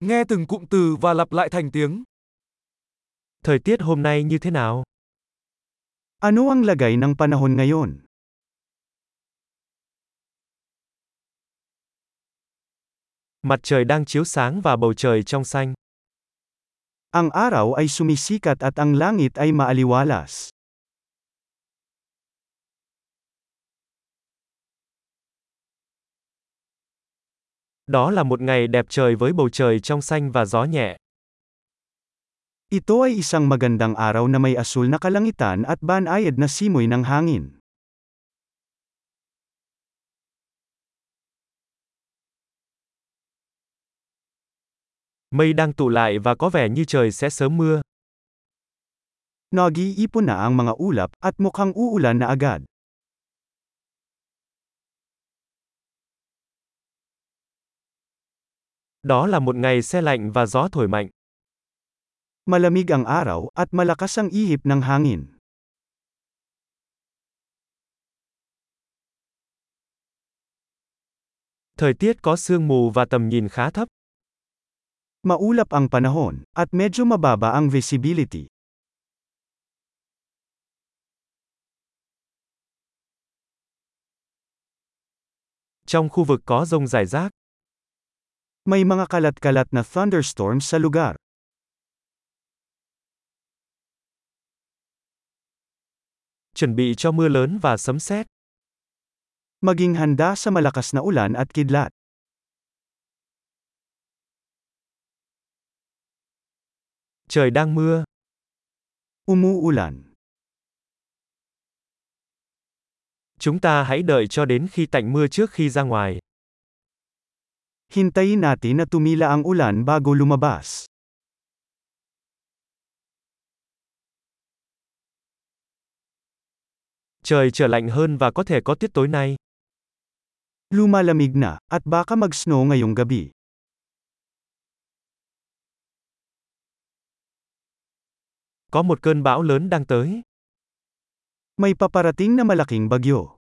Nghe từng cụm từ và lặp lại thành tiếng. Thời tiết hôm nay như thế nào? Ano ang lagay ng panahon ngayon? Mặt trời đang chiếu sáng và bầu trời trong xanh. Ang araw ay sumisikat at ang langit ay maaliwalas. Đó là một ngày đẹp trời với bầu trời trong xanh và gió nhẹ. Ito ay isang magandang araw na may asul na kalangitan at banayad na simoy ng hangin. Mây đang tụ lại và có vẻ như trời sẽ sớm mưa. Nag-iipon na ang mga ulap at mukhang uulan na agad. Đó là một ngày se lạnh và gió thổi mạnh. Malamig ang araw at malakas ang ihip ng hangin. Thời tiết có sương mù và tầm nhìn khá thấp. Maulap ang panahon, at medyo mababa ang visibility. Trong khu vực có rông rải rác. May mga kalat-kalat na thunderstorms sa lugar. Chuẩn bị cho mưa lớn và sấm sét. Maging handa sa malakas na ulan at kidlat. Trời đang mưa. Umuulan. Chúng ta hãy đợi cho đến khi tạnh mưa trước khi ra ngoài. Hintayin natin na tumila ang ulan bago lumabas. Trời trở lạnh hơn và có thể có tuyết tối nay. Lumalamig na, at baka mag-snow ngayong gabi. Có một cơn bão lớn đang tới. May paparating na malaking bagyo.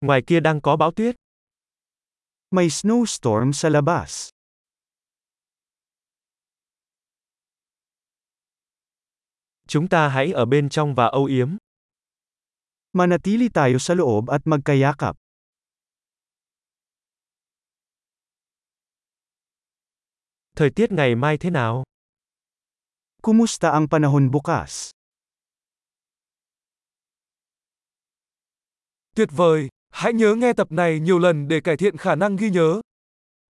Ngoài kia đang có bão tuyết. May snowstorm sa labas. Chúng ta hãy ở bên trong và âu yếm. Manatili tayo sa loob at magkayakap. Thời tiết ngày mai thế nào? Kumusta ang panahon bukas? Tuyệt vời! Hãy nhớ nghe tập này nhiều lần để cải thiện khả năng ghi nhớ.